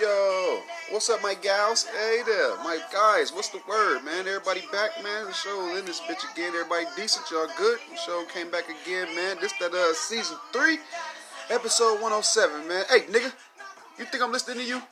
Yo, what's up, my gals? Hey there, my guys. What's the word, man? Everybody back, man. The show in this bitch again. Everybody decent, y'all good. The show came back again, man. This that uh season three, episode 107, man. Hey, nigga, you think I'm listening to you?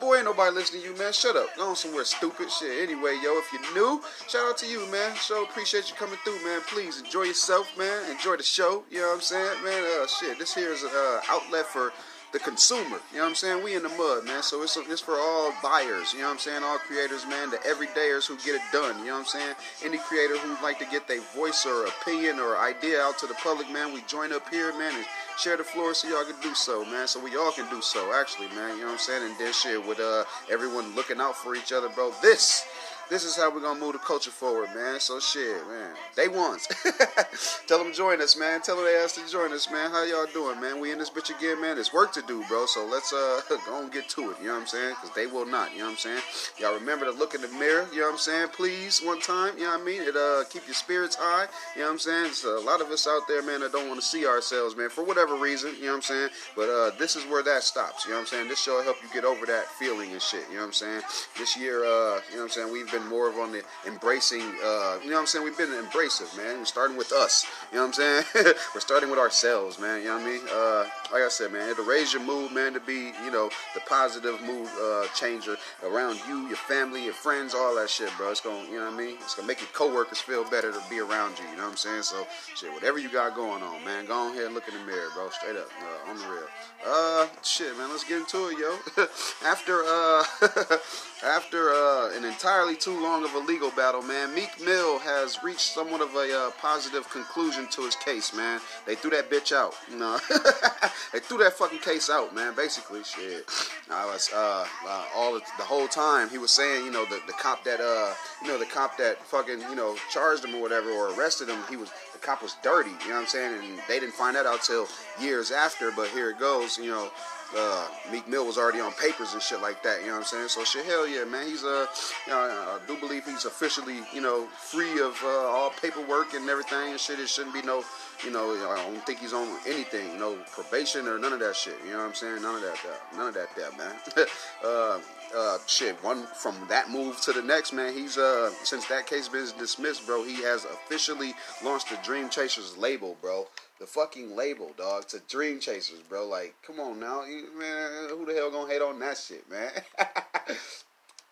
Boy, ain't nobody listening to you, man. Shut up. Go on somewhere stupid shit. Anyway, yo, if you're new, shout out to you, man. Show appreciate you coming through, man. Please enjoy yourself, man. Enjoy the show. You know what I'm saying, man? Uh, shit, this here is an uh, outlet for the consumer. You know what I'm saying? We in the mud, man. So it's, it's for all buyers. You know what I'm saying? All creators, man. The everydayers who get it done. You know what I'm saying? Any creator who'd like to get their voice or opinion or idea out to the public, man, we join up here, man, and share the floor so y'all can do so, man. So we all can do so, actually, man. You know what I'm saying? And then shit with uh everyone looking out for each other, bro. This this is how we're gonna move the culture forward, man. So shit, man. They ones. Tell them join us, man. Tell them they asked to join us, man. How y'all doing, man? We in this bitch again, man. There's work to do, bro. So let's uh go and get to it. You know what I'm saying? Because they will not. You know what I'm saying? Y'all remember to look in the mirror. You know what I'm saying? Please, one time. You know what I mean? It uh keep your spirits high. You know what I'm saying? There's a lot of us out there, man, that don't want to see ourselves, man, for whatever reason. You know what I'm saying? But uh this is where that stops. You know what I'm saying? This show will help you get over that feeling and shit. You know what I'm saying? This year, uh, you know what I'm saying? We've been more of on the embracing, uh, you know what I'm saying? We've been embracive, man. We're starting with us. You know what I'm saying? We're starting with ourselves, man. You know what I mean? Uh, like I said, man, it'll raise your mood, man, to be, you know, the positive mood uh, changer around you, your family, your friends, all that shit, bro. It's gonna, you know what I mean? It's gonna make your coworkers feel better to be around you. You know what I'm saying? So, shit, whatever you got going on, man, go ahead and look in the mirror, bro. Straight up, uh, on the real. Uh, shit, man. Let's get into it, yo. after uh, after uh, an entirely too long of a legal battle, man, Meek Mill has reached somewhat of a uh, positive conclusion to his case, man. They threw that bitch out. Know, they threw that fucking case out, man. Basically, shit. I was uh, uh all the, the whole time he was saying, you know, the, the cop that uh, you know, the cop that fucking, you know, charged him or whatever or arrested him, he was the cop was dirty. You know what I'm saying? And they didn't find that out till years after. But here it goes. You know, uh, Meek Mill was already on papers and shit like that. You know what I'm saying? So shit, hell yeah, man. He's uh, you know, I do believe he's officially, you know, free of uh, all paperwork and everything and shit. It shouldn't be no, you know, I don't think he's on anything, no probation or none of that shit. You know what I'm saying? None of that, that none of that, that man. uh, uh, shit, one from that move to the next, man. He's uh, since that case been dismissed, bro. He has officially launched the Dream Chasers label, bro. The fucking label, dog, to Dream Chasers, bro. Like, come on now, you, man. Who the hell gonna hate on that shit, man?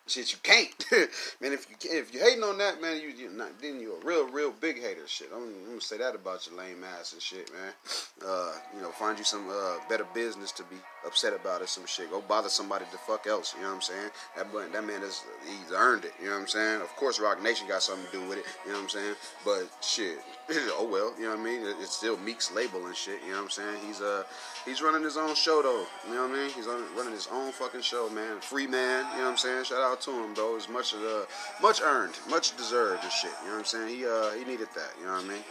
shit you can't. Man if you if you hating on that man you you not then you're a real real big hater shit. I'm, I'm, gonna say that about your lame ass and shit man. Uh you know find you some uh better business to be upset about it, some shit go bother somebody the fuck else you know what I'm saying that but that man has he's earned it you know what I'm saying of course Roc Nation got something to do with it you know what I'm saying but shit oh well you know what I mean it's still Meek's label and shit you know what I'm saying he's uh he's running his own show though you know what I mean he's running his own fucking show man free man you know what I'm saying shout out to him, though. It's much uh, much earned, much deserved and shit. You know what I'm saying? He uh he needed that. You know what I mean?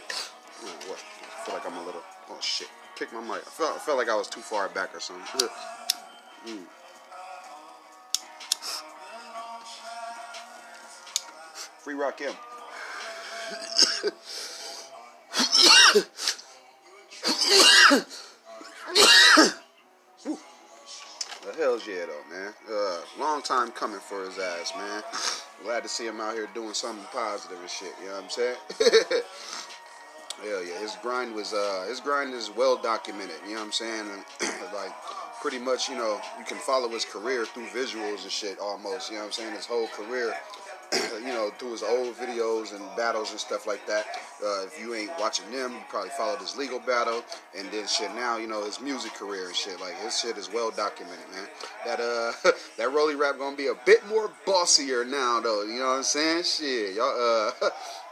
What? I feel like I'm a little oh shit. Kick my mic. I felt I felt like I was too far back or something. mm. Free Rock M. The hell's yeah, though, man. Uh, long time coming for his ass, man. Glad to see him out here doing something positive and shit. You know what I'm saying? Hell yeah, his grind was uh, his grind is well documented. You know what I'm saying? Like pretty much, you know, you can follow his career through visuals and shit almost. You know what I'm saying? His whole career you know, through his old videos and battles and stuff like that. Uh, if you ain't watching them, you probably followed his legal battle and then shit. Now you know his music career and shit. Like his shit is well documented, man. That uh, that Rolly rap gonna be a bit more bossier now, though. You know what I'm saying? Shit, y'all uh.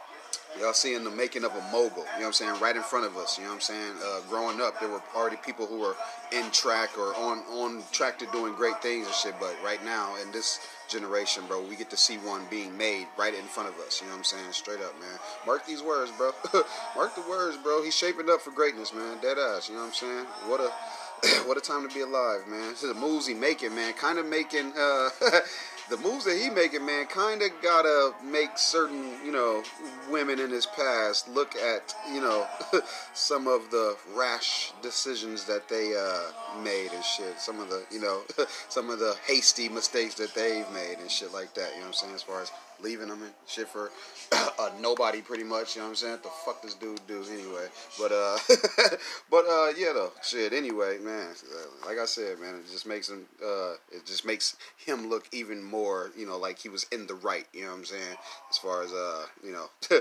Y'all seeing the making of a mogul, you know what I'm saying, right in front of us, you know what I'm saying? Uh, growing up, there were already people who were in track or on, on track to doing great things and shit, but right now, in this generation, bro. We get to see one being made right in front of us. You know what I'm saying? Straight up, man. Mark these words, bro. Mark the words, bro. He's shaping up for greatness, man. Dead ass. You know what I'm saying? What a what a time to be alive, man. This is the moves he making, man, kind of making uh, the moves that he making, man, kind of gotta make certain, you know, women in his past look at, you know, some of the rash decisions that they uh, made and shit. Some of the, you know, some of the hasty mistakes that they've made and shit like that. You know what I'm saying? As far as leaving them and shit for a nobody pretty much, you know what I'm saying? What the fuck this dude do anyway? But uh but uh yeah though, shit anyway, man, uh, like I said, man, it just makes him uh it just makes him look even more, you know, like he was in the right, you know what I'm saying? As far as uh, you know,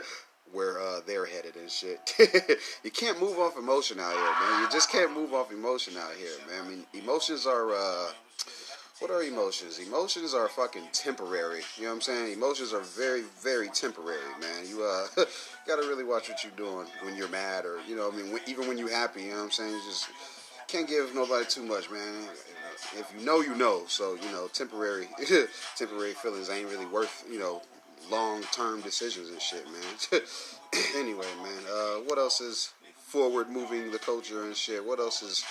where uh, they're headed and shit. you can't move off emotion out here, man. You just can't move off emotion out here, man. I mean, emotions are uh what are emotions? Emotions are fucking temporary. You know what I'm saying? Emotions are very, very temporary, man. You uh gotta really watch what you're doing when you're mad, or you know, I mean, even when you're happy. You know what I'm saying? You just can't give nobody too much, man. If you know, you know. So you know, temporary, temporary feelings ain't really worth you know long term decisions and shit, man. anyway, man, uh, what else is forward moving the culture and shit? What else is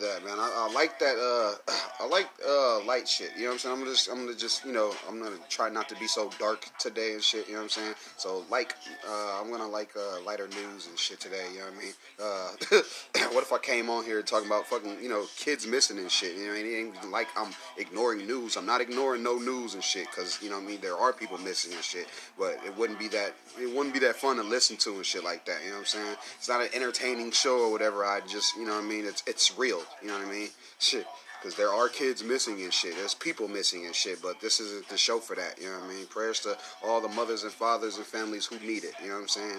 that, man. I, I like that. Uh, I like uh, light shit. You know what I'm saying? I'm gonna just, I'm gonna just, you know, I'm gonna try not to be so dark today and shit. You know what I'm saying? So like, uh, I'm gonna like uh, lighter news and shit today. You know what I mean? Uh, what if I came on here talking about fucking, you know, kids missing and shit? You know, what I mean? it ain't like I'm ignoring news. I'm not ignoring no news and shit because you know what I mean. There are people missing and shit, but it wouldn't be that. It wouldn't be that fun to listen to and shit like that. You know what I'm saying? It's not an entertaining show or whatever. I just, you know what I mean? It's it's real. You know what I mean? Shit. Because there are kids missing and shit. There's people missing and shit. But this isn't the show for that. You know what I mean? Prayers to all the mothers and fathers and families who need it. You know what I'm saying?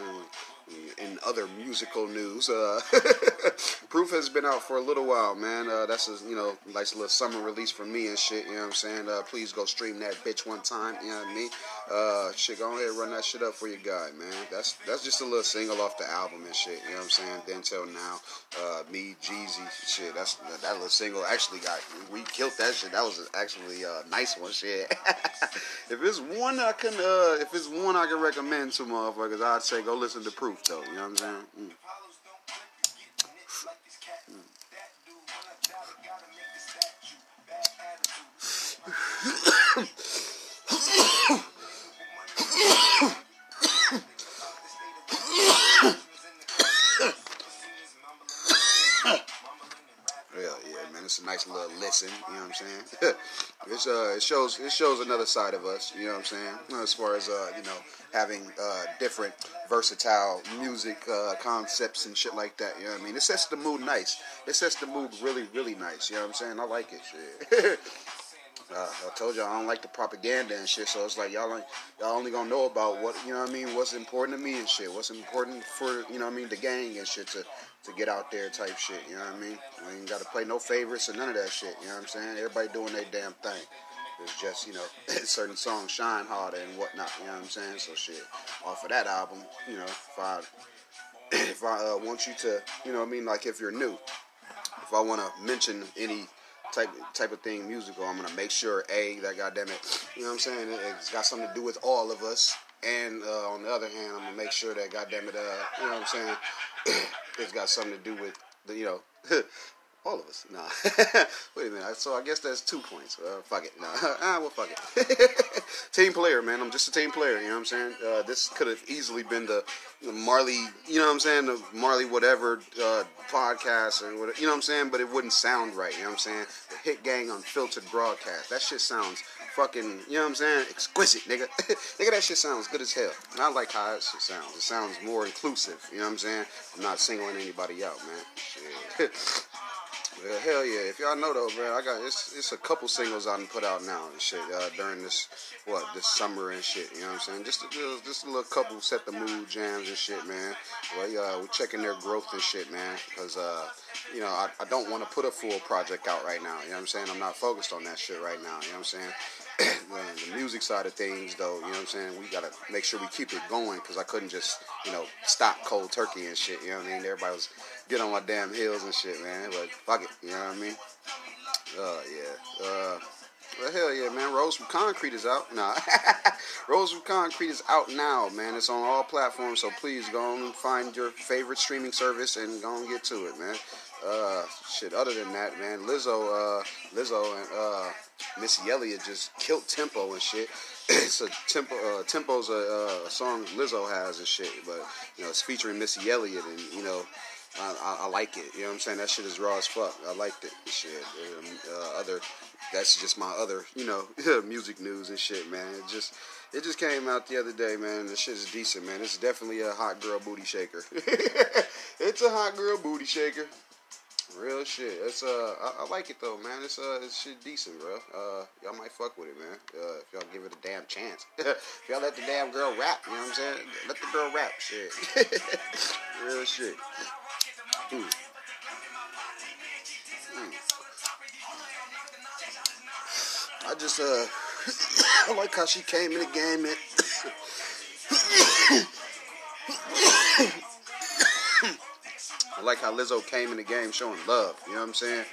In other musical news, uh, Proof has been out for a little while, man. Uh, that's a you know nice little summer release for me and shit. You know what I'm saying? Uh, please go stream that bitch one time. You know what I mean? Uh, shit, go ahead run that shit up for your guy, man. That's that's just a little single off the album and shit. You know what I'm saying? Then till now, uh, me Jeezy, shit. That's that little single actually got we killed that shit. That was actually a nice one, shit. if it's one I can, uh, if it's one I can recommend to motherfuckers, I'd say go listen to Proof though. You know what I'm saying? Mm. it's a nice little listen. You know what I'm saying? it's uh, it shows it shows another side of us. You know what I'm saying? As far as uh, you know, having uh, different versatile music uh, concepts and shit like that. You know what I mean? It sets the mood nice. It sets the mood really, really nice. You know what I'm saying? I like it. Shit. I told y'all I don't like the propaganda and shit, so it's like y'all y'all only gonna know about what you know what I mean, what's important to me and shit, what's important for you know what I mean, the gang and shit to to get out there type shit. You know what I mean? We ain't gotta play no favorites or none of that shit. You know what I'm saying? Everybody doing their damn thing. It's just you know certain songs shine harder and whatnot. You know what I'm saying? So shit, off of that album, you know, if I if I uh, want you to, you know, what I mean, like if you're new, if I want to mention any type type of thing musical, I'm gonna make sure a that goddamn it, you know what I'm saying? It's got something to do with all of us. And uh, on the other hand, I'm gonna make sure that goddamn it, uh, you know what I'm saying? it's got something to do with the, you know, all of us. Nah. Wait a minute. So I guess that's two points. Uh, fuck it. Nah. ah, well, fuck it. team player, man. I'm just a team player. You know what I'm saying? Uh, this could have easily been the, the, Marley, you know what I'm saying? The Marley whatever uh, podcast or whatever, you know what I'm saying? But it wouldn't sound right. You know what I'm saying? The Hit Gang Unfiltered broadcast. That shit sounds fucking, you know what I'm saying? Exquisite, nigga. nigga, that shit sounds good as hell. And I like how that shit sounds. It sounds more inclusive, you know what I'm saying? I'm not singling anybody out, man. Yeah, hell yeah! If y'all know though, man, I got it's it's a couple singles I done put out now and shit uh, during this what this summer and shit. You know what I'm saying? Just a, just a little couple set the mood jams and shit, man. Well, yeah, we're checking their growth and shit, man, because uh, you know I, I don't want to put a full project out right now. You know what I'm saying? I'm not focused on that shit right now. You know what I'm saying? the music side of things, though, you know what I'm saying? We gotta make sure we keep it going because I couldn't just, you know, stop cold turkey and shit. You know what I mean? Everybody was get on my damn heels and shit, man. But fuck it, you know what I mean? Uh, yeah. Uh, well, hell yeah, man. Rose from Concrete is out. Nah. Rose from Concrete is out now, man. It's on all platforms, so please go and find your favorite streaming service and go and get to it, man. uh, shit. Other than that, man, Lizzo, uh, Lizzo and uh, Missy Elliott just killed Tempo and shit. a tempo. Uh, Tempo's a, a song Lizzo has and shit, but you know it's featuring Missy Elliott and you know I, I, I, like it. You know what I'm saying? That shit is raw as fuck. I liked it. Shit. Um, uh, other, that's just my other, you know, music news and shit, man. It just, it just came out the other day, man. The shit is decent, man. It's definitely a hot girl booty shaker. it's a hot girl booty shaker. Real shit. It's uh, I, I, like it though, man. It's uh, it's shit decent, bro. Uh, y'all might fuck with it, man. Uh, if y'all give it a damn chance. if y'all let the damn girl rap, you know what I'm saying? Let the girl rap, shit. Real shit. Mm. Mm. I just uh I like how she came in the game and like how Lizzo came in the game showing love, you know what I'm saying?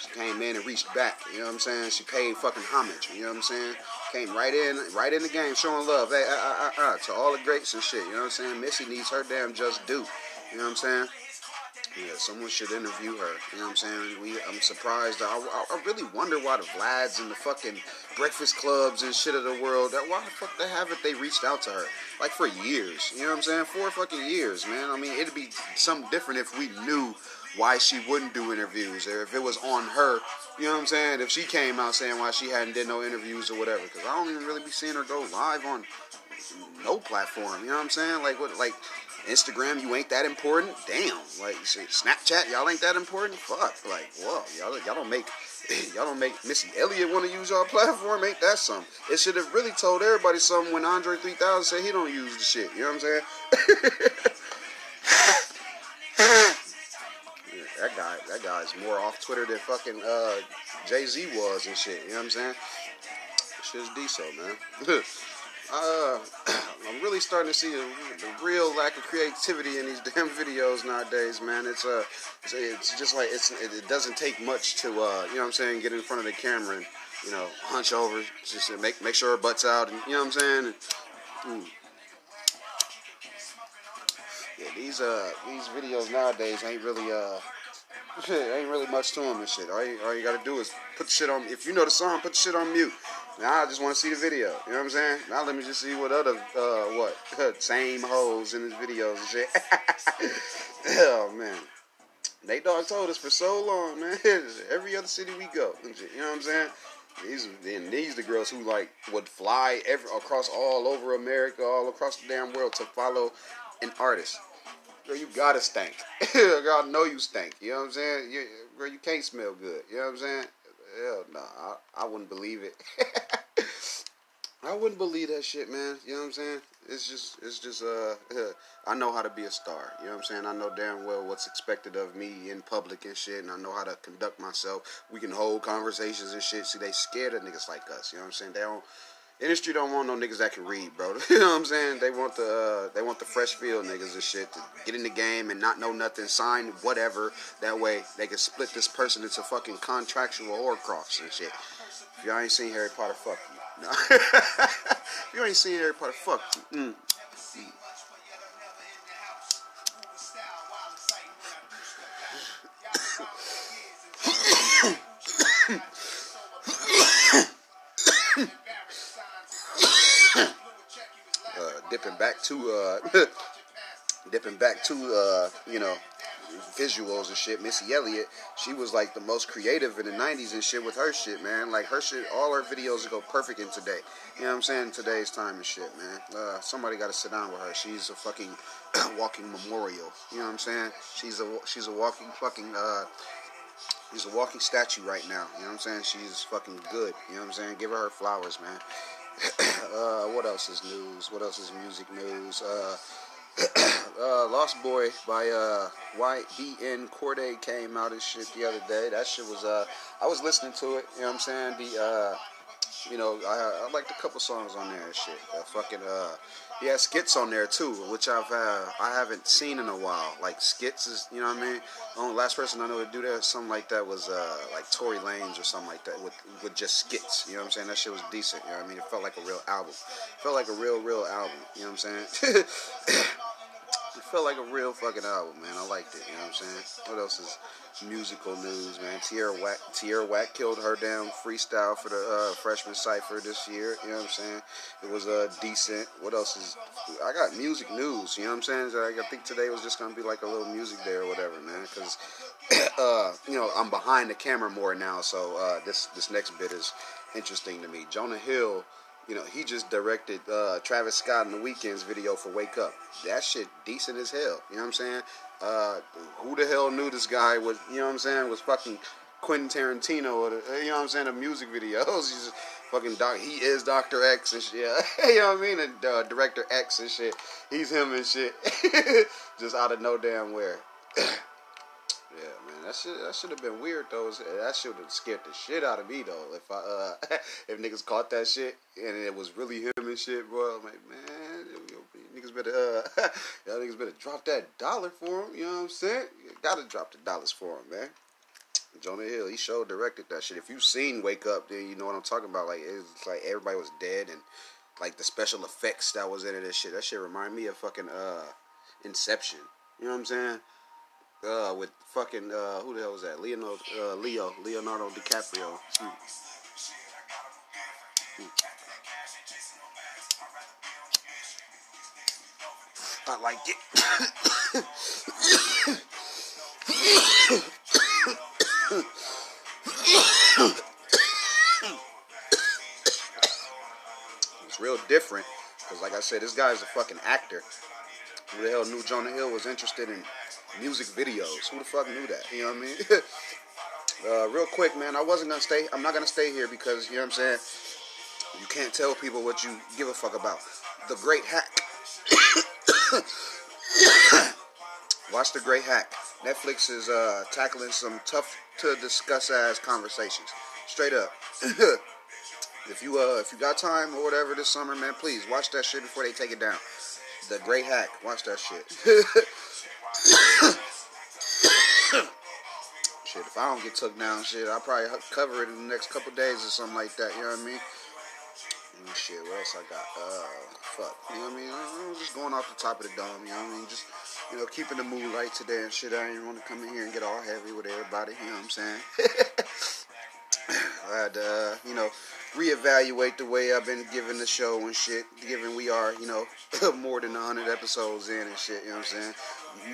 She came in and reached back, you know what I'm saying? She paid fucking homage, you know what I'm saying? Came right in, right in the game showing love. Hey, uh, uh, uh, uh, to all the greats and shit, you know what I'm saying? Missy needs her damn just due, you know what I'm saying? Yeah, someone should interview her. You know what I'm saying? We, I'm surprised. I, I, I, really wonder why the Vlads and the fucking Breakfast Clubs and shit of the world, why the fuck they haven't they reached out to her? Like for years. You know what I'm saying? Four fucking years, man. I mean, it'd be something different if we knew why she wouldn't do interviews or if it was on her. You know what I'm saying? If she came out saying why she hadn't did no interviews or whatever. Because I don't even really be seeing her go live on no platform. You know what I'm saying? Like what? Like Instagram, you ain't that important. Damn, like Snapchat, y'all ain't that important. Fuck, like whoa, y'all y'all don't make y'all don't make Missy Elliott want to use our platform. Ain't that something? It should have really told everybody something when Andre 3000 said he don't use the shit. You know what I'm saying? that guy, that guy's more off Twitter than fucking uh, Jay Z was and shit. You know what I'm saying? Shit's decent, man. uh, I'm really starting to see a, a, real lack of creativity in these damn videos nowadays, man. It's uh, it's, just like it's it, it, doesn't take much to uh, you know what I'm saying, get in front of the camera and you know hunch over, just make make sure her butt's out, and you know what I'm saying. And, mm. Yeah, these uh these videos nowadays ain't really uh ain't really much to them and shit. All you, all you gotta do is put the shit on. If you know the song, put the shit on mute. Now I just want to see the video. You know what I'm saying? Now let me just see what other uh what same hoes in his videos and shit. oh man. they dog told us for so long, man. Every other city we go, you know what I'm saying? These and these the girls who like would fly every across all over America, all across the damn world to follow an artist. Girl, you gotta stink. Girl, I know you stink. You know what I'm saying? You, girl, you can't smell good. You know what I'm saying? Hell no, I, I wouldn't believe it. I wouldn't believe that shit, man. You know what I'm saying? It's just, it's just, uh, I know how to be a star. You know what I'm saying? I know damn well what's expected of me in public and shit, and I know how to conduct myself. We can hold conversations and shit. See, they scared of niggas like us. You know what I'm saying? They don't industry don't want no niggas that can read, bro. you know what I'm saying? They want the uh, they want the fresh field niggas and shit to get in the game and not know nothing, sign whatever. That way they can split this person into fucking contractual horcrux and shit. If y'all ain't seen Harry Potter, fuck you. No. if you ain't seen Harry Potter, fuck you. Mm. Dipping back to uh, dipping back to uh, you know visuals and shit. Missy Elliott, she was like the most creative in the '90s and shit with her shit, man. Like her shit, all her videos go perfect in today. You know what I'm saying? Today's time and shit, man. Uh, somebody got to sit down with her. She's a fucking walking memorial. You know what I'm saying? She's a she's a walking fucking. Uh, She's a walking statue right now. You know what I'm saying? She's fucking good. You know what I'm saying? Give her her flowers, man. Uh, what else is news? What else is music news? Uh, uh, Lost Boy by uh, YBN Cordae came out and shit the other day. That shit was uh, I was listening to it. You know what I'm saying? The uh, you know, I, I liked a couple songs on there and shit. Fucking uh, he has skits on there too, which I've uh, I haven't seen in a while. Like skits is, you know what I mean? Only last person I know to do that something like that was uh, like Tory Lanez or something like that with with just skits. You know what I'm saying? That shit was decent. You know what I mean? It felt like a real album. It felt like a real real album. You know what I'm saying? felt like a real fucking album, man. I liked it. You know what I'm saying? What else is musical news, man? Tierra Whack, Tierra Whack killed her damn freestyle for the uh, freshman cipher this year. You know what I'm saying? It was uh, decent. What else is? I got music news. You know what I'm saying? I think today was just gonna be like a little music day or whatever, man. Because uh, you know I'm behind the camera more now, so uh, this this next bit is interesting to me. Jonah Hill you know, he just directed uh, Travis Scott in the Weeknd's video for Wake Up. That shit decent as hell. You know what I'm saying? Uh, who the hell knew this guy was, you know what I'm saying, was fucking Quentin Tarantino or the, you know what I'm saying, the music videos. He's fucking doc, he is Dr. X and shit. you know what I mean? And uh, Director X and shit. He's him and shit. just out of no damn where. That should that should have been weird though. That should have scared the shit out of me though. If I uh, if niggas caught that shit and it was really him and shit, bro. I'm like, man, niggas better uh, y'all niggas better drop that dollar for him. You know what I'm saying? You gotta drop the dollars for him, man. Jonah Hill, he showed directed that shit. If you've seen Wake Up, then you know what I'm talking about. Like it's like everybody was dead and like the special effects that was in it and shit. That shit remind me of fucking uh Inception. You know what I'm saying? Uh, with fucking uh, who the hell was that? Leonardo, uh, Leo, Leonardo DiCaprio. Hmm. I like it. it's real different because, like I said, this guy is a fucking actor. Who the hell knew Jonah Hill was interested in music videos. Who the fuck knew that? You know what I mean? uh, real quick, man, I wasn't gonna stay. I'm not gonna stay here because you know what I'm saying. You can't tell people what you give a fuck about. The Great Hack. Watch The Great Hack. Netflix is uh, tackling some tough to discuss as conversations. Straight up. if you uh if you got time or whatever this summer, man, please watch that shit before they take it down. The Great Hack. Watch that shit. shit, if I don't get took down, shit, I'll probably cover it in the next couple days or something like that. You know what I mean? And shit, what else I got? Uh, fuck. You know what I mean? I'm just going off the top of the dome. You know what I mean? Just you know, keeping the mood light today and shit. I didn't want to come in here and get all heavy with everybody. You know what I'm saying? I had uh, you know, reevaluate the way I've been giving the show and shit. Given we are, you know, more than 100 episodes in and shit. You know what I'm saying?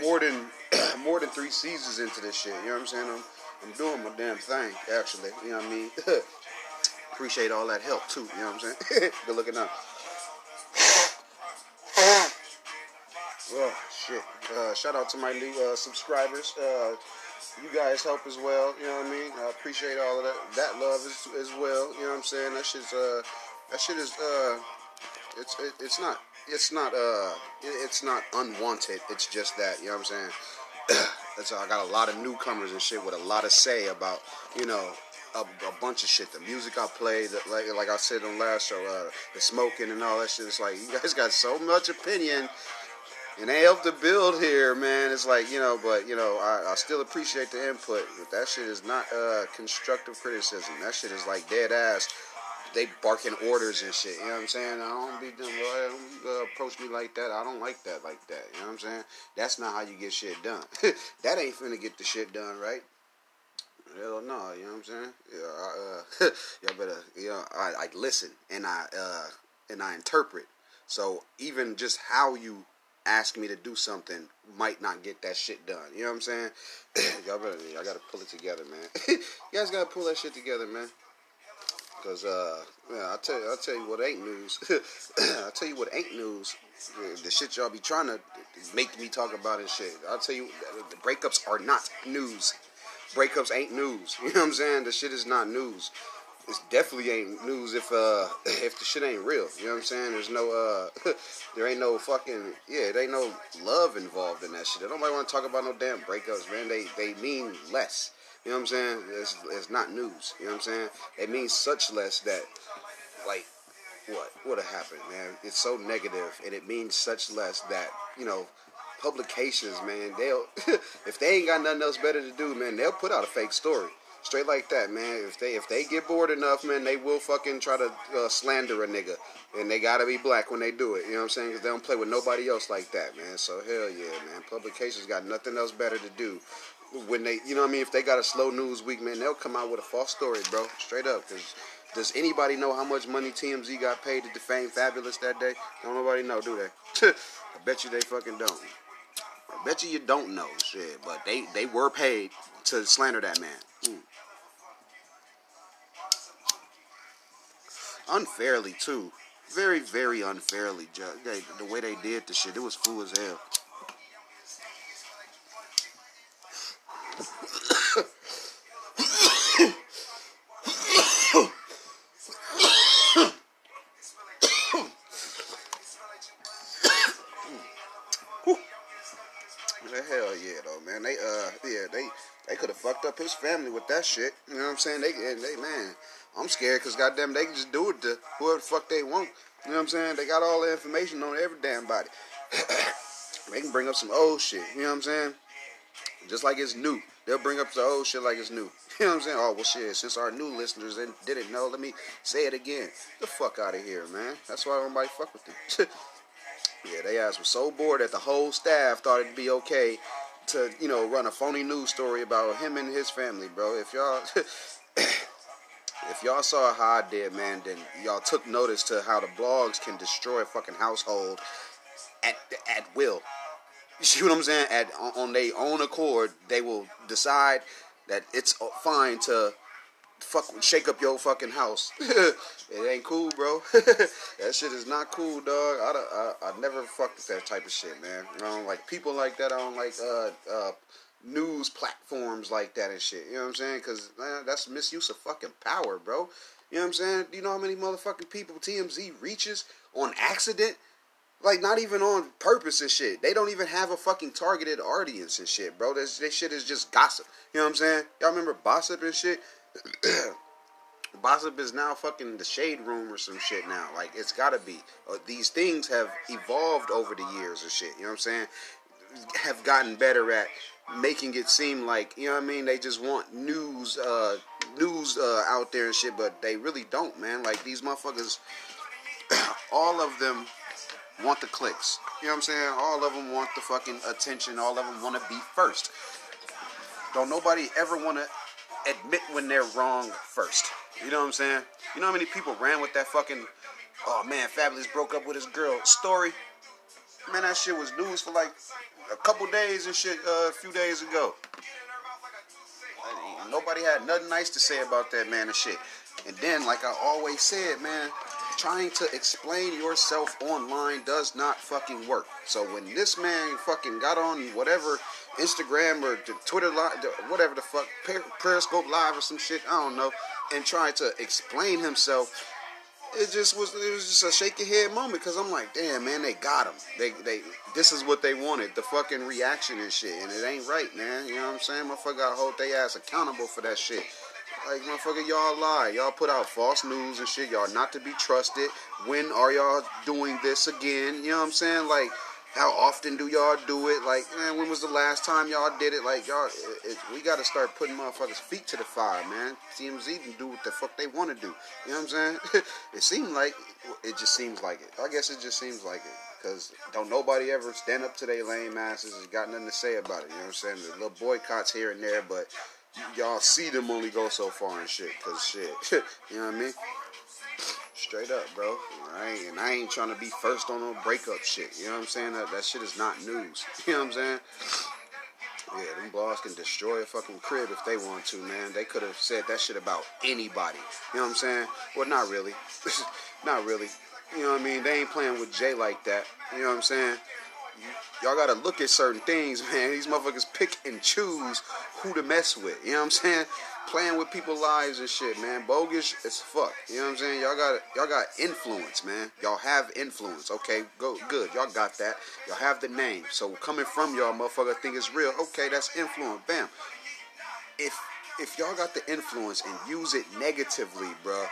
More than more than three seasons into this shit. You know what I'm saying? I'm, I'm doing my damn thing, actually. You know what I mean? Appreciate all that help, too. You know what I'm saying? Good looking up. Oh, shit. Uh, shout out to my new uh, subscribers. You guys help as well. You know what I mean? I appreciate all of that. That love as, as well. You know what I'm saying? That shit's, uh, that shit is, uh, it's, it, it's not it's not uh it's not unwanted. It's just that you know what I'm saying. That's I got a lot of newcomers and shit with a lot to say about you know a, a bunch of shit. The music I play, the, like like I said on last show, uh, the smoking and all that shit. It's like you guys got so much opinion. And they help to build here, man. It's like, you know, but, you know, I, I still appreciate the input. But that shit is not uh, constructive criticism. That shit is like dead ass they barking orders and shit. You know what I'm saying? I don't be them. Don't uh, approach me like that. I don't like that like that. You know what I'm saying? That's not how you get shit done. that ain't finna get the shit done right. Hell no, you know what I'm saying? Yeah, I, uh, y'all better, you know, I, I listen and I uh, and I interpret. So even just how you ask me to do something might not get that shit done. You know what I'm saying? y'all better, y'all gotta pull it together, man. you guys gotta pull that shit together, man. Cause uh, yeah, I tell you, I tell you what ain't news. I tell you what ain't news. The shit y'all be trying to make me talk about and shit. I'll tell you, the breakups are not news. Breakups ain't news. You know what I'm saying? The shit is not news. It definitely ain't news if uh if the shit ain't real. You know what I'm saying? There's no uh there ain't no fucking yeah, there ain't no love involved in that shit. Nobody want to talk about no damn breakups, man. They they mean less. You know what I'm saying? It's, it's not news. You know what I'm saying? It means such less that, like, what would have happened, man? It's so negative, and it means such less that you know, publications, man. They'll if they ain't got nothing else better to do, man, they'll put out a fake story. Straight like that, man. If they if they get bored enough, man, they will fucking try to uh, slander a nigga, and they gotta be black when they do it. You know what I'm saying? Because they don't play with nobody else like that, man. So hell yeah, man. Publications got nothing else better to do when they, you know what I mean? If they got a slow news week, man, they'll come out with a false story, bro. Straight up, because does anybody know how much money TMZ got paid to defame Fabolous that day? Don't nobody know, do they? I bet you they fucking don't. I bet you you don't know shit, but they they were paid to slander that man. Mm. Unfairly too, very very unfairly. The way they did the shit, it was fool as hell. Hell yeah, though, man. They uh, yeah, they they could have fucked up his family with that shit. You know what I'm saying? They, they man, I'm scared because goddamn, they can just do it to whoever the fuck they want. You know what I'm saying? They got all the information on every damn body. they can bring up some old shit. You know what I'm saying? Just like it's new. They'll bring up the old shit like it's new. You know what I'm saying? Oh, well, shit, since our new listeners didn't know, let me say it again. The fuck out of here, man. That's why nobody fuck with them. yeah, they ass was so bored that the whole staff thought it'd be okay to, you know, run a phony news story about him and his family, bro. If y'all... if y'all saw how I did, man, then y'all took notice to how the blogs can destroy a fucking household at at will. You see what I'm saying? At on their own accord, they will decide that it's fine to fuck shake up your fucking house. it ain't cool, bro. that shit is not cool, dog. I, I, I never fucked with that type of shit, man. I don't like people like that. I don't like uh, uh, news platforms like that and shit. You know what I'm saying? Because that's misuse of fucking power, bro. You know what I'm saying? Do you know how many motherfucking people TMZ reaches on accident? Like not even on purpose and shit. They don't even have a fucking targeted audience and shit, bro. This, this shit is just gossip. You know what I'm saying? Y'all remember Bossip and shit? Bossip is now fucking the shade room or some shit now. Like it's gotta be. Uh, these things have evolved over the years and shit. You know what I'm saying? Have gotten better at making it seem like you know what I mean. They just want news, uh, news uh, out there and shit, but they really don't, man. Like these motherfuckers, all of them want the clicks. You know what I'm saying? All of them want the fucking attention. All of them want to be first. Don't nobody ever want to admit when they're wrong first. You know what I'm saying? You know how many people ran with that fucking, oh man, Fabolous broke up with his girl story? Man, that shit was news for like a couple days and shit uh, a few days ago. Nobody had nothing nice to say about that man and shit. And then, like I always said, man, trying to explain yourself online does not fucking work. So when this man fucking got on whatever Instagram or Twitter live, whatever the fuck, Periscope live or some shit, I don't know, and tried to explain himself, it just was it was just a shake your head moment because I'm like, damn man, they got him. They they this is what they wanted, the fucking reaction and shit, and it ain't right, man. You know what I'm saying? Motherfucker gotta hold their ass accountable for that shit. Like motherfucker, y'all lie. Y'all put out false news and shit. Y'all not to be trusted. When are y'all doing this again? You know what I'm saying? Like, how often do y'all do it? Like, man, when was the last time y'all did it? Like, y'all, it, it, we got to start putting motherfuckers' feet to the fire, man. TMZ can do what the fuck they want to do. You know what I'm saying? it seems like it just seems like it. I guess it just seems like it. Cause don't nobody ever stand up to their lame asses and got nothing to say about it. You know what I'm saying? The little boycotts here and there, but y'all see them only go so far and shit. Cause shit, you know what I mean? Straight up, bro. Ain't, and I ain't trying to be first on no breakup shit. You know what I'm saying? That that shit is not news. You know what I'm saying? Yeah, them blogs can destroy a fucking crib if they want to, man. They could have said that shit about anybody. You know what I'm saying? Well, not really. not really. You know what I mean? They ain't playing with Jay like that. You know what I'm saying? y'all gotta look at certain things, man. These motherfuckers pick and choose who to mess with. You know what I'm saying? Playing with people's lives and shit, man. Bogus as fuck. You know what I'm saying? Y'all got y'all got influence, man. Y'all have influence. Okay, go good. Y'all got that. Y'all have the name. So coming from y'all, motherfucker, think it's real. Okay, that's influence. Bam. If if y'all got the influence and use it negatively, bruh,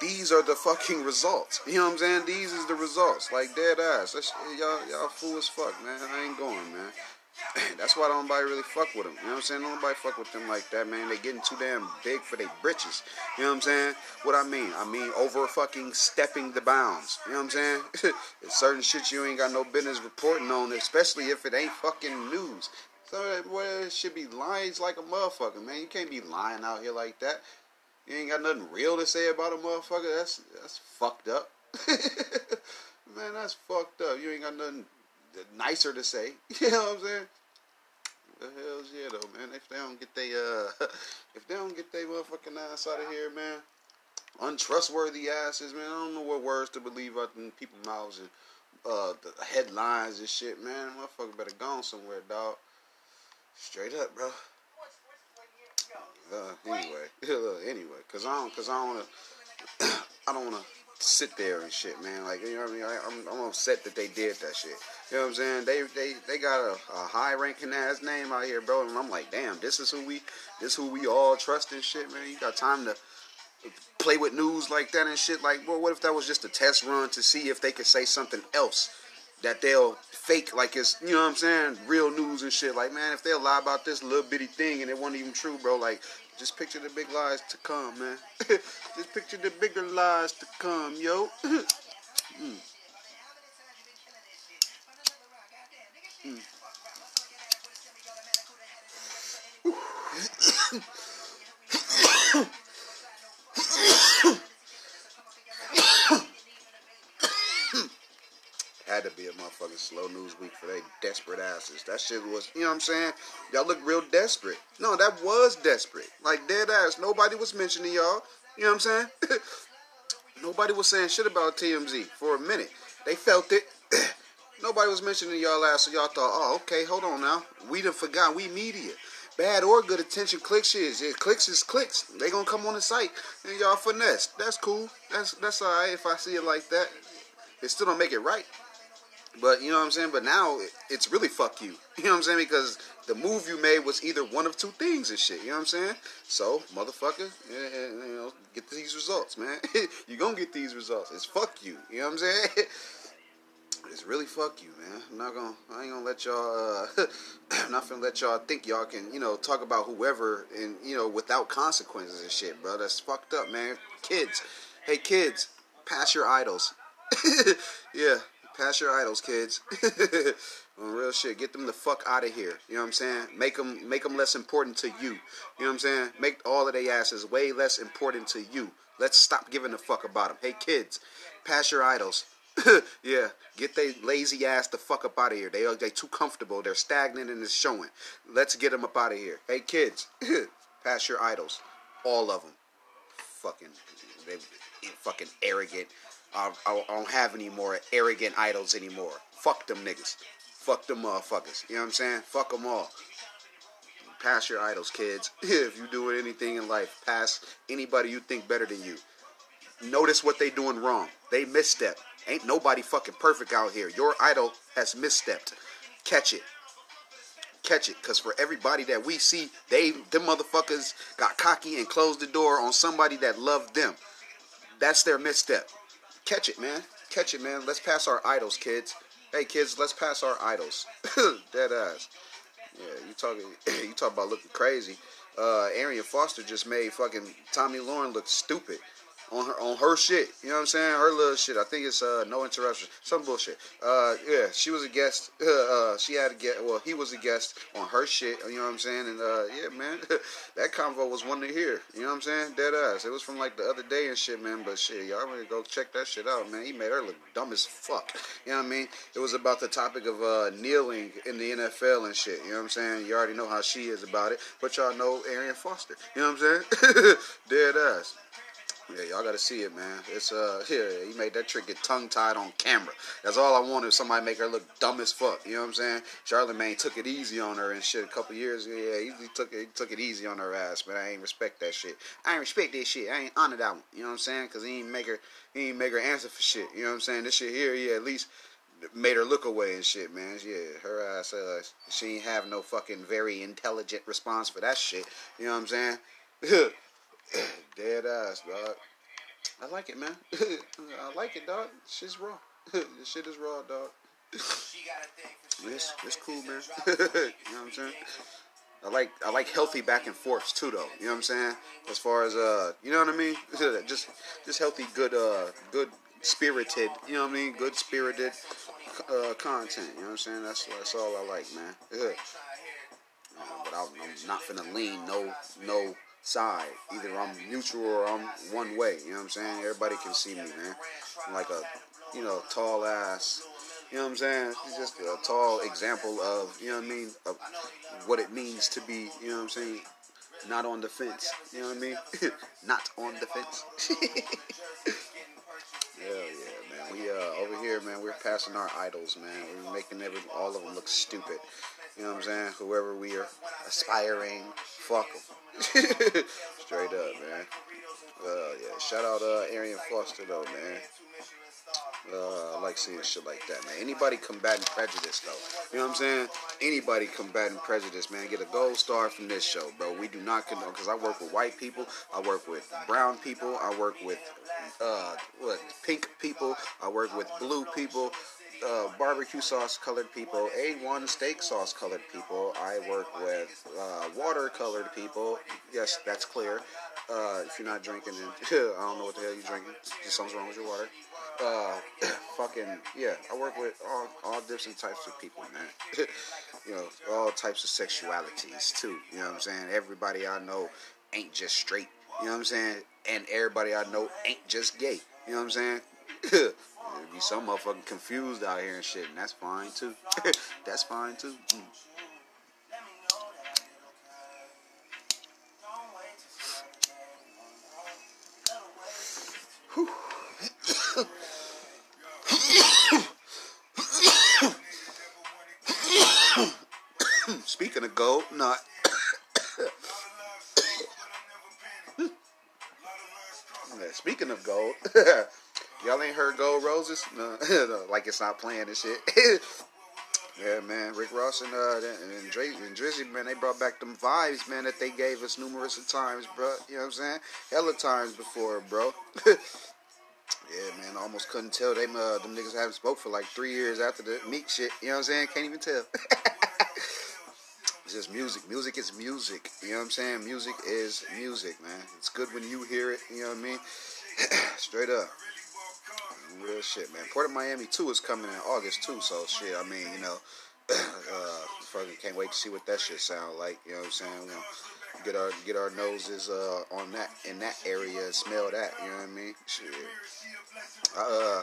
these are the fucking results. You know what I'm saying? These is the results. Like dead ass. That's, y'all y'all fool as fuck, man. I ain't going, man. That's why don't nobody really fuck with them. You know what I'm saying? Nobody fuck with them like that, man. They getting too damn big for their britches. You know what I'm saying? What I mean? I mean over fucking stepping the bounds. You know what I'm saying? It's certain shit you ain't got no business reporting on, especially if it ain't fucking news. So well, it should be lying like a motherfucker, man. You can't be lying out here like that. You ain't got nothing real to say about a motherfucker. That's that's fucked up. man, that's fucked up. You ain't got nothing nicer to say. You know what I'm saying? The hell's yeah though, man. If they don't get they uh if they don't get they motherfucking ass out of here, man. Untrustworthy asses, man. I don't know what words to believe out in people's mouths and uh the headlines and shit, man. Motherfucker better go somewhere, dog. Straight up, bro. Uh, anyway, anyway, cause I don't, cause I don't wanna, I don't wanna sit there and shit, man. Like you know what I mean? Am I'm, I'm upset that they did that shit. You know what I'm saying? They they they got a, a high ranking ass name out here, bro. And I'm like, damn, this is who we this who we all trust and shit, man. You got time to play with news like that and shit. Like, well, what if that was just a test run to see if they could say something else that they'll fake like it's you know what I'm saying, real news and shit. Like, man, if they'll lie about this little bitty thing and it wasn't even true, bro, like just picture the big lies to come, man. just picture the bigger lies to come, yo. mm. Had to be a motherfucking slow news week for they desperate asses. That shit was, you know what I'm saying? Y'all look real desperate. No, that was desperate. Like dead ass. Nobody was mentioning y'all. You know what I'm saying? Nobody was saying shit about TMZ for a minute. They felt it. Nobody was mentioning y'all ass, so y'all thought, oh, okay, hold on now. We done forgot we media. Bad or good attention clicks is. It clicks is clicks. They gonna come on the site and y'all finesse. That's cool. That's that's alright if I see it like that. It still don't make it right. But you know what I'm saying? But now it's really fuck you. You know what I'm saying? Because the move you made was either one of two things and shit. You know what I'm saying? So, motherfucker, you know, get these results, man. You're gonna get these results. It's fuck you. You know what I'm saying? It's really fuck you, man. I'm not gonna. I ain't gonna let y'all. Uh, I'm not gonna let y'all think y'all can, you know, talk about whoever and you know without consequences and shit, bro. That's fucked up, man. Kids, hey kids, pass your idols. yeah, Pass your idols, kids. Real shit, get them the fuck out of here. You know what I'm saying? Make them, make them less important to you. You know what I'm saying? Make all of their asses way less important to you. Let's stop giving a fuck about them. Hey, kids, pass your idols. yeah, get they lazy ass the fuck up out of here. They are they too comfortable. They're stagnant and it's showing. Let's get them up out of here. Hey, kids, pass your idols. All of them. Fucking, they fucking arrogant I, I, don't have any more arrogant idols anymore. Fuck them niggas. Fuck them motherfuckers. You know what I'm saying? Fuck them all. Pass your idols, kids. if you do anything in life, pass anybody you think better than you. Notice what they doing wrong. They misstep. Ain't nobody fucking perfect out here. Your idol has misstepped. Catch it. Catch it. Cause for everybody that we see, they them motherfuckers got cocky and closed the door on somebody that loved them. That's their misstep. Catch it, man. Catch it, man. Let's pass our idols, kids. Hey, kids, let's pass our idols. Dead ass. Yeah, you talking? you talk about looking crazy. Uh, Arian Foster just made fucking Tomi Lahren look stupid on her on her shit. You know what I'm saying? Her little shit. I think it's uh, no interruption. Some bullshit. Uh, yeah, she was a guest. Uh, she had a guest. Well, he was a guest on her shit. You know what I'm saying? And uh, yeah, man, that convo was one to hear. You know what I'm saying? Dead ass. It was from like the other day and shit, man. But shit, y'all to go check that shit out, man. He made her look dumb as fuck. You know what I mean? It was about the topic of uh, kneeling in the NFL and shit. You know what I'm saying? You already know how she is about it. But y'all know Arian Foster. You know what I'm saying? Dead ass. Yeah, y'all gotta see it, man. It's uh, yeah, he made that trick get tongue tied on camera. That's all I wanted. Somebody make her look dumb as fuck. You know what I'm saying? Charlamagne took it easy on her and shit. A couple years, ago. yeah, he, he took it, he took it easy on her ass. But I ain't respect that shit. I ain't respect that shit. I ain't honor that one. You know what I'm saying? Cause he ain't make her, he ain't make her answer for shit. You know what I'm saying? This shit here, yeah, at least made her look away and shit, man. Yeah, her ass, uh, she ain't have no fucking very intelligent response for that shit. You know what I'm saying? Dead ass, dog. I like it, man. I like it, dog. Shit's raw. this shit is raw, dog. It's, it's cool, man. you know what I'm saying? I like I like healthy back and forths too, though. You know what I'm saying? As far as uh, you know what I mean? just just healthy, good uh, good spirited. You know what I mean? Good spirited uh, content. You know what I'm saying? That's that's all I like, man. Yeah. Uh, but I, I'm not finna lean no no side. Either I'm neutral or I'm one way. You know what I'm saying? Everybody can see me, man. I'm like a you know tall ass you know what I'm saying? Just a tall example of, you know what I mean, of what it means to be, you know what I'm saying, not on the fence. You know what I mean? not on the fence. yeah, yeah, man. We uh over here, man. We're passing our idols, man. We're making every all of them look stupid. You know what I'm saying? Whoever we are aspiring, fuck them. Straight up, man. Uh, yeah. Shout out uh Arian Foster though, man. Uh, I like seeing shit like that, man. Anybody combating prejudice, though. You know what I'm saying? Anybody combating prejudice, man. Get a gold star from this show, bro. We do not condone, because I work with white people, I work with brown people, I work with, uh, what, pink people, I work with blue people, uh, barbecue sauce colored people, A1 steak sauce colored people. I work with uh, water colored people. Yes, that's clear. Uh, if you're not drinking, then I don't know what the hell you're drinking. Just something's wrong with your water. Uh, fucking yeah, I work with all all different types of people, man. you know, all types of sexualities too. You know what I'm saying? Everybody I know ain't just straight. You know what I'm saying? And everybody I know ain't just gay. You know what I'm saying? There be some motherfucking confused out here and shit, and that's fine too. that's fine too. Mm. Speaking of gold, not. Speaking of gold, y'all ain't heard Gold Roses? No, like it's not playing and shit. yeah, man, Rick Ross and uh and, and Drizzy, man, they brought back them vibes, man, that they gave us numerous of times, bro. You know what I'm saying? Hella times before, bro. Yeah, man, I almost couldn't tell. They uh, them niggas haven't spoke for like three years after the Meek shit. You know what I'm saying? Can't even tell. it's just music. Music is music. You know what I'm saying? Music is music, man. It's good when you hear it. You know what I mean? Straight up. Real shit, man. Port of Miami 2 is coming in August, too. So, shit, I mean, you know, uh, fucking can't wait to see what that shit sound like. You know what I'm saying? Know, get our get our noses uh, on that in that area smell that. You know what I mean? Shit. I,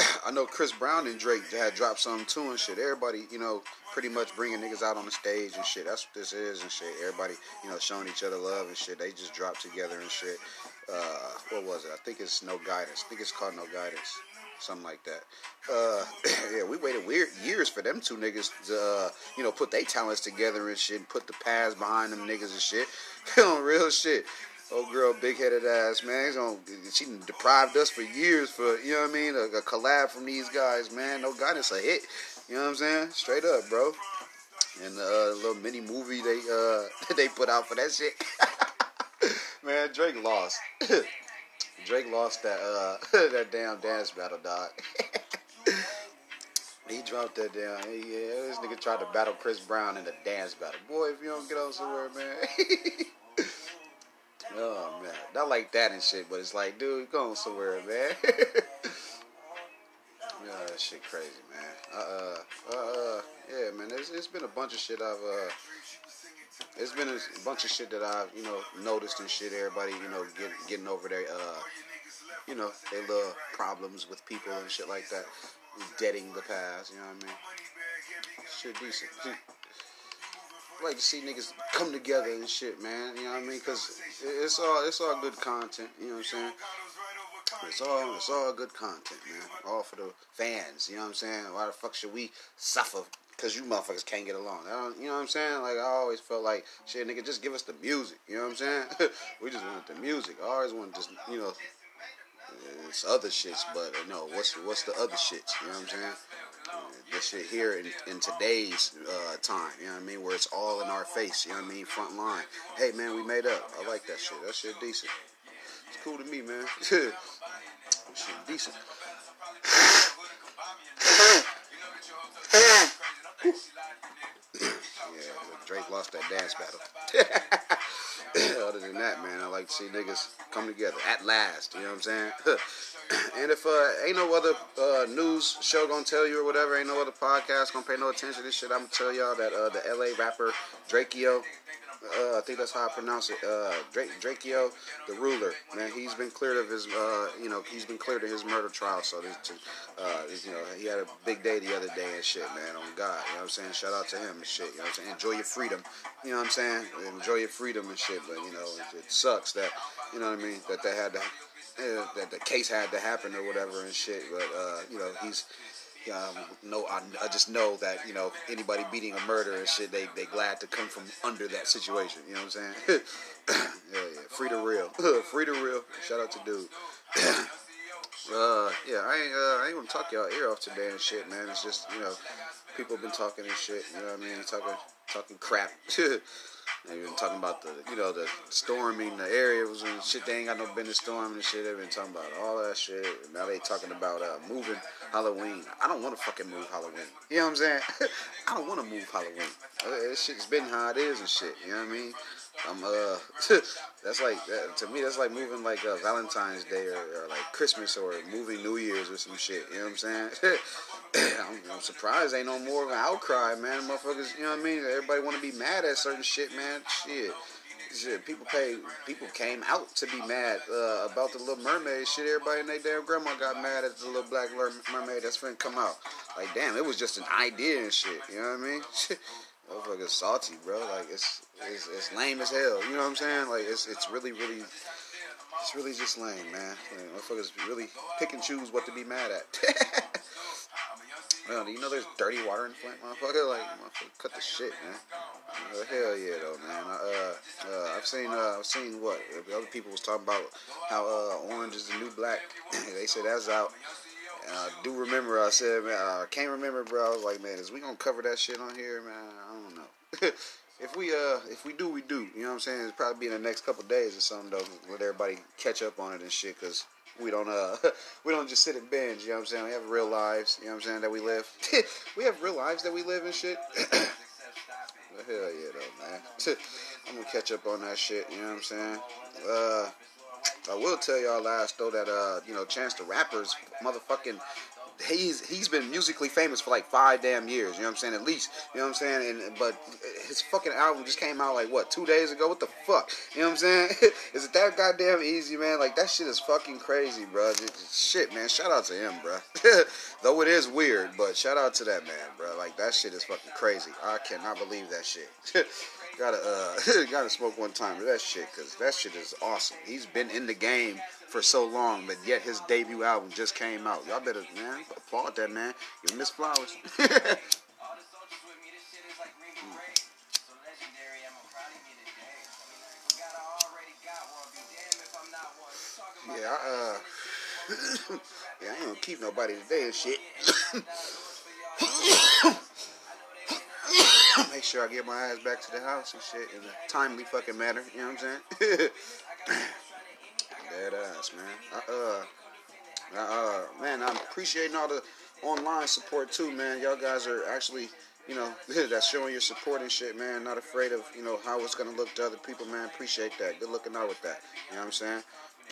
uh, I know Chris Brown and Drake had dropped something too and shit. Everybody, you know, pretty much bringing niggas out on the stage and shit. That's what this is and shit. Everybody, you know, showing each other love and shit. They just dropped together and shit. Uh, what was it? I think it's No Guidance. I think it's called No Guidance something like that. Uh, yeah, we waited weird years for them two niggas to, uh, you know, put their talents together and shit, and put the past behind them niggas and shit. on real shit. Old girl, big headed ass man. She deprived us for years for you know what I mean. A, a collab from these guys, man. No guidance, a hit. You know what I'm saying? Straight up, bro. And uh, little mini movie they uh they put out for that shit. man, Drake lost. Drake lost that uh that damn dance battle, dog. he dropped that down. Yeah, this nigga tried to battle Chris Brown in a dance battle. Boy, if you don't get on somewhere, man. oh man, not like that and shit, but it's like, dude, go on somewhere, man. yeah, that shit crazy, man. Uh, uh, uh, yeah, man. It's, it's been a bunch of shit I've uh it's been a bunch of shit that I've, you know, noticed and shit. Everybody, you know, get, getting over their, uh, you know, their little problems with people and shit like that. Deading the past, you know what I mean? Shit decent. Like to see niggas come together and shit, man. You know what I mean? Cause it's all it's all good content. You know what I'm saying? It's all it's all good content, man. All for the fans. You know what I'm saying? Why the fuck should we suffer because you motherfuckers can't get along. you know what I'm saying? Like, I always felt like, shit, nigga, just give us the music. You know what I'm saying? we just want the music. I always want just, you know, it's other shits, but you know, what's what's the other shits? You know what I'm saying? This shit here in, in today's uh, time, you know what I mean? Where it's all in our face, you know what I mean? Front line. Hey, man, we made up. I like that shit. That shit decent. It's cool to me, man. shit decent. yeah, Drake lost that dance battle. Other than that, man, I like to see niggas come together at last. You know what I'm saying? and if uh, ain't no other uh, news show gonna tell you or whatever, ain't no other podcast gonna pay no attention to this shit, I'm gonna tell y'all that uh, the LA rapper Drakeo uh, I think that's how I pronounce it. Uh, Drake, Drakeo, the ruler, man, he's been cleared of his, uh, you know, he's been cleared of his murder trial. So, this, uh, you know, he had a big day the other day and shit, man. On God, you know what I'm saying? Shout out to him and shit. You know what I'm saying? Enjoy your freedom. You know what I'm saying? Enjoy your freedom and shit. But you know, it, it sucks that, you know what I mean, that they had to, uh, that the case had to happen or whatever and shit. But uh, you know, he's um, no, I, I, just know that you know anybody beating a murder and shit, they they glad to come from under that situation. You know what I'm saying? yeah, yeah. Free to real, free to real. Shout out to dude. uh, yeah, I ain't uh, I ain't gonna talk y'all ear off today and shit, man. It's just you know people been talking and shit. You know what I mean? Talking talking crap. They've been talking about the, you know, the storming the areas and shit. They ain't got no business storming and shit. They've been talking about all that shit. Now they talking about uh, moving Halloween. I don't want to fucking move Halloween. You know what I'm saying? I don't want to move Halloween. Uh, this shit's been how it is and shit. You know what I mean? I'm uh, that's like that, to me. That's like moving like uh, Valentine's Day or, or, like Christmas or moving New Year's or some shit. You know what I'm saying? I'm, I'm, surprised ain't no more of an outcry, man. Motherfuckers, you know what I mean? Everybody want to be mad at certain shit, man. Shit. Shit, people pay. People came out to be mad uh, about the Little Mermaid. Shit, everybody and their damn grandma got mad at the little black mermaid that's finna come out. Like, damn, it was just an idea and shit. You know what I mean? Shit, motherfuckers salty, bro. Like, it's, it's it's lame as hell. You know what I'm saying? Like, it's it's really really. It's really just lame, man. Like, motherfuckers really pick and choose what to be mad at. Man, you know there's dirty water in Flint, motherfucker? Like, motherfucker, cut the shit, man. Uh, hell yeah, though, man. Uh, uh, I've seen, uh, I've seen what other people was talking about how uh, orange is the new black. they said that's out. And I do remember, I said, man, I can't remember, bro. I was like, man, is we gonna cover that shit on here, man? I don't know. if we uh, if we do, we do. You know what I'm saying? It's probably be in the next couple days or something, though, let everybody catch up on it and shit, cause we don't uh we don't just sit and binge, you know what I'm saying? We have real lives, you know what I'm saying, that we live. we have real lives that we live and shit. hell yeah though, man. I'm gonna catch up on that shit, you know what I'm saying? Uh I will tell y'all last though that uh, you know, Chance the Rapper's motherfucking he's he's been musically famous for like five damn years. You know what I'm saying? At least. You know what I'm saying? And but his fucking album just came out like what two days ago. What the fuck? You know what I'm saying? is it that goddamn easy, man? Like that shit is fucking crazy, bro. shit, man. Shout out to him, bro. Though it is weird, but shout out to that man, bro. Like that shit is fucking crazy. I cannot believe that shit. gotta uh gotta smoke one time of that shit because that shit is awesome. He's been in the game for so long, but yet his debut album just came out. Y'all better, man, applaud that man. You miss flowers. Yeah, I, uh, yeah, I ain't gonna keep nobody today and shit. Make sure I get my ass back to the house and shit in a timely fucking manner. You know what I'm saying? Dead ass, man. Uh, uh, uh, man, I'm appreciating all the online support too, man. Y'all guys are actually, you know, that's showing your support and shit, man. Not afraid of, you know, how it's gonna look to other people, man. Appreciate that. Good looking out with that. You know what I'm saying?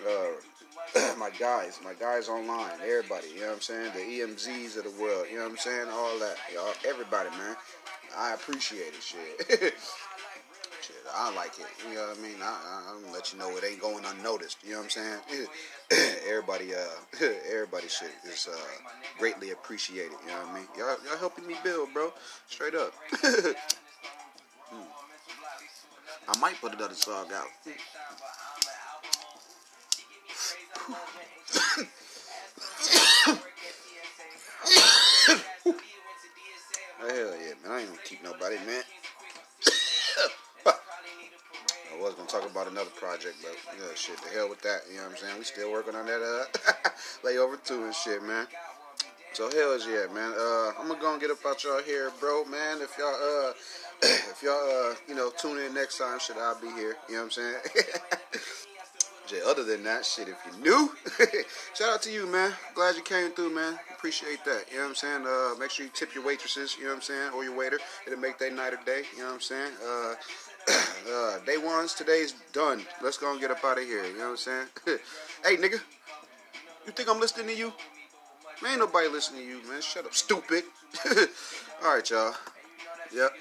Uh, my guys, my guys online, everybody, you know what I'm saying? The EMZs of the world, you know what I'm saying? All that, y'all, everybody, man. I appreciate it, shit. I like it. You know what I mean? I, am gonna let you know it ain't going unnoticed. You know what I'm saying? everybody, uh, everybody shit is uh, greatly appreciated. You know what I mean? Y'all, y'all helping me build, bro. Straight up. hmm. I might put another song out. Hell yeah, man. I ain't gonna keep nobody, man. Was gonna talk about another project, but yeah, shit, the hell with that. You know what I'm saying? We still working on that uh layover two and shit, man. So hell yeah, man. Uh, I'm gonna go and get up out y'all here, bro, man. If y'all uh, if y'all uh, you know, tune in next time, should I be here? You know what I'm saying? Other than that, shit, if you're new, shout out to you, man. Glad you came through, man. Appreciate that. You know what I'm saying? Uh, make sure you tip your waitresses, you know what I'm saying, or your waiter. It'll make their night or day, you know what I'm saying? Uh, uh, day ones, today's done. Let's go and get up out of here, you know what I'm saying? hey, nigga, you think I'm listening to you? Man, ain't nobody listening to you, man. Shut up, stupid. All right, y'all. Yep.